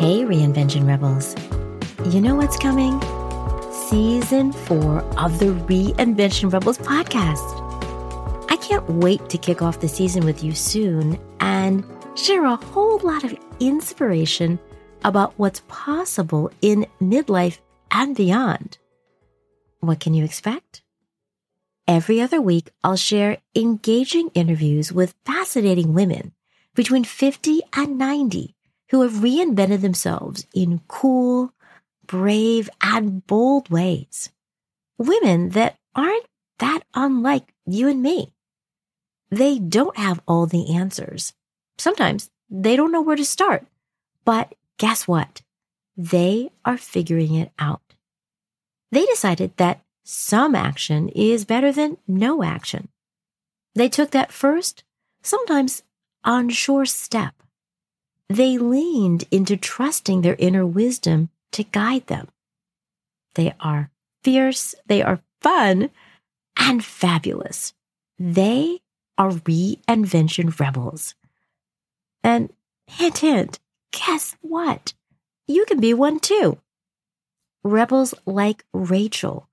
Hey, Reinvention Rebels. You know what's coming? Season four of the Reinvention Rebels podcast. I can't wait to kick off the season with you soon and share a whole lot of inspiration about what's possible in midlife and beyond. What can you expect? Every other week, I'll share engaging interviews with fascinating women between 50 and 90 who have reinvented themselves in cool, brave, and bold ways. Women that aren't that unlike you and me. They don't have all the answers. Sometimes they don't know where to start. But guess what? They are figuring it out. They decided that some action is better than no action. They took that first, sometimes unsure step. They leaned into trusting their inner wisdom to guide them. They are fierce, they are fun, and fabulous. They are reinvention rebels. And hint, hint, guess what? You can be one too. Rebels like Rachel,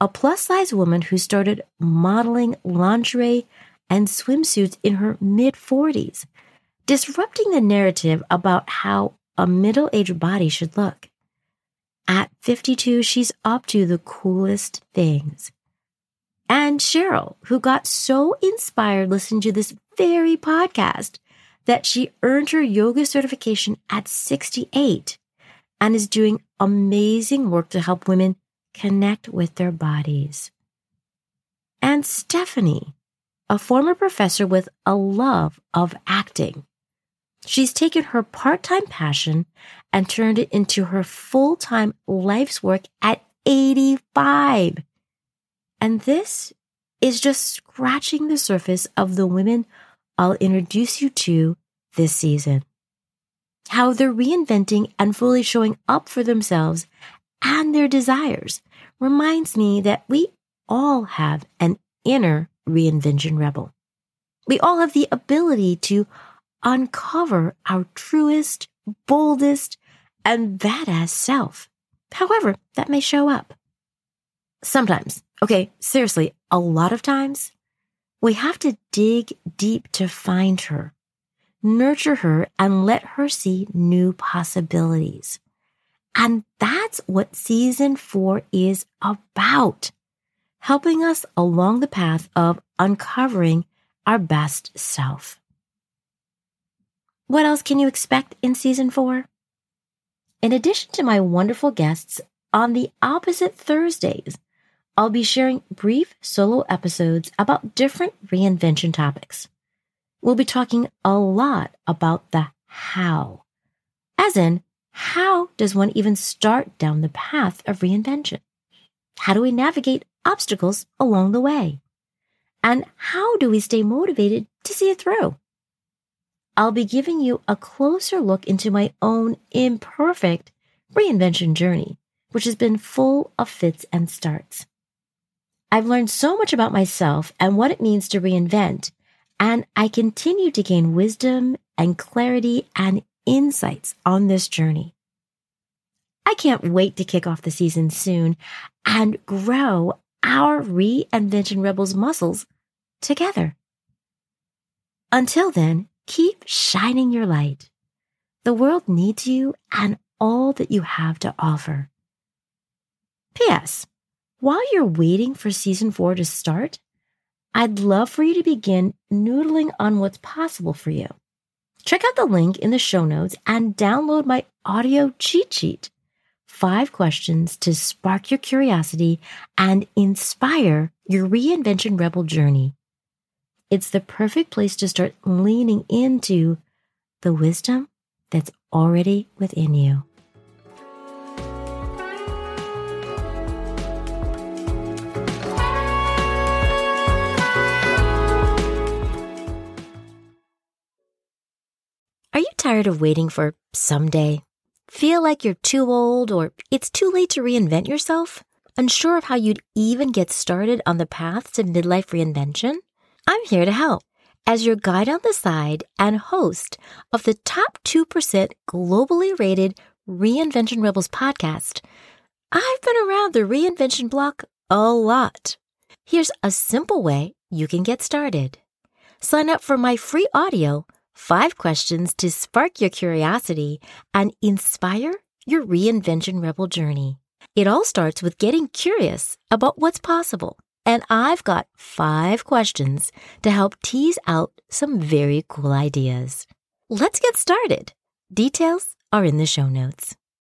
a plus size woman who started modeling lingerie and swimsuits in her mid 40s, disrupting the narrative about how a middle aged body should look. At 52, she's up to the coolest things. And Cheryl, who got so inspired listening to this very podcast that she earned her yoga certification at 68 and is doing amazing work to help women connect with their bodies. And Stephanie, a former professor with a love of acting. She's taken her part time passion and turned it into her full time life's work at 85. And this is just scratching the surface of the women I'll introduce you to this season. How they're reinventing and fully showing up for themselves and their desires reminds me that we all have an inner reinvention rebel. We all have the ability to uncover our truest, boldest, and badass self. However, that may show up. Sometimes, okay, seriously, a lot of times, we have to dig deep to find her, nurture her, and let her see new possibilities. And that's what season four is about helping us along the path of uncovering our best self. What else can you expect in season four? In addition to my wonderful guests on the opposite Thursdays, I'll be sharing brief solo episodes about different reinvention topics. We'll be talking a lot about the how, as in, how does one even start down the path of reinvention? How do we navigate obstacles along the way? And how do we stay motivated to see it through? I'll be giving you a closer look into my own imperfect reinvention journey, which has been full of fits and starts. I've learned so much about myself and what it means to reinvent, and I continue to gain wisdom and clarity and insights on this journey. I can't wait to kick off the season soon and grow our reinvention rebels muscles together. Until then, keep shining your light. The world needs you and all that you have to offer. P.S. While you're waiting for season four to start, I'd love for you to begin noodling on what's possible for you. Check out the link in the show notes and download my audio cheat sheet five questions to spark your curiosity and inspire your reinvention rebel journey. It's the perfect place to start leaning into the wisdom that's already within you. Are you tired of waiting for someday? Feel like you're too old or it's too late to reinvent yourself? Unsure of how you'd even get started on the path to midlife reinvention? I'm here to help. as your guide on the side and host of the top 2% globally rated Reinvention Rebels podcast. I've been around the reinvention block a lot. Here's a simple way you can get started. Sign up for my free audio, five questions to spark your curiosity and inspire your reinvention rebel journey. It all starts with getting curious about what's possible. And I've got five questions to help tease out some very cool ideas. Let's get started. Details are in the show notes.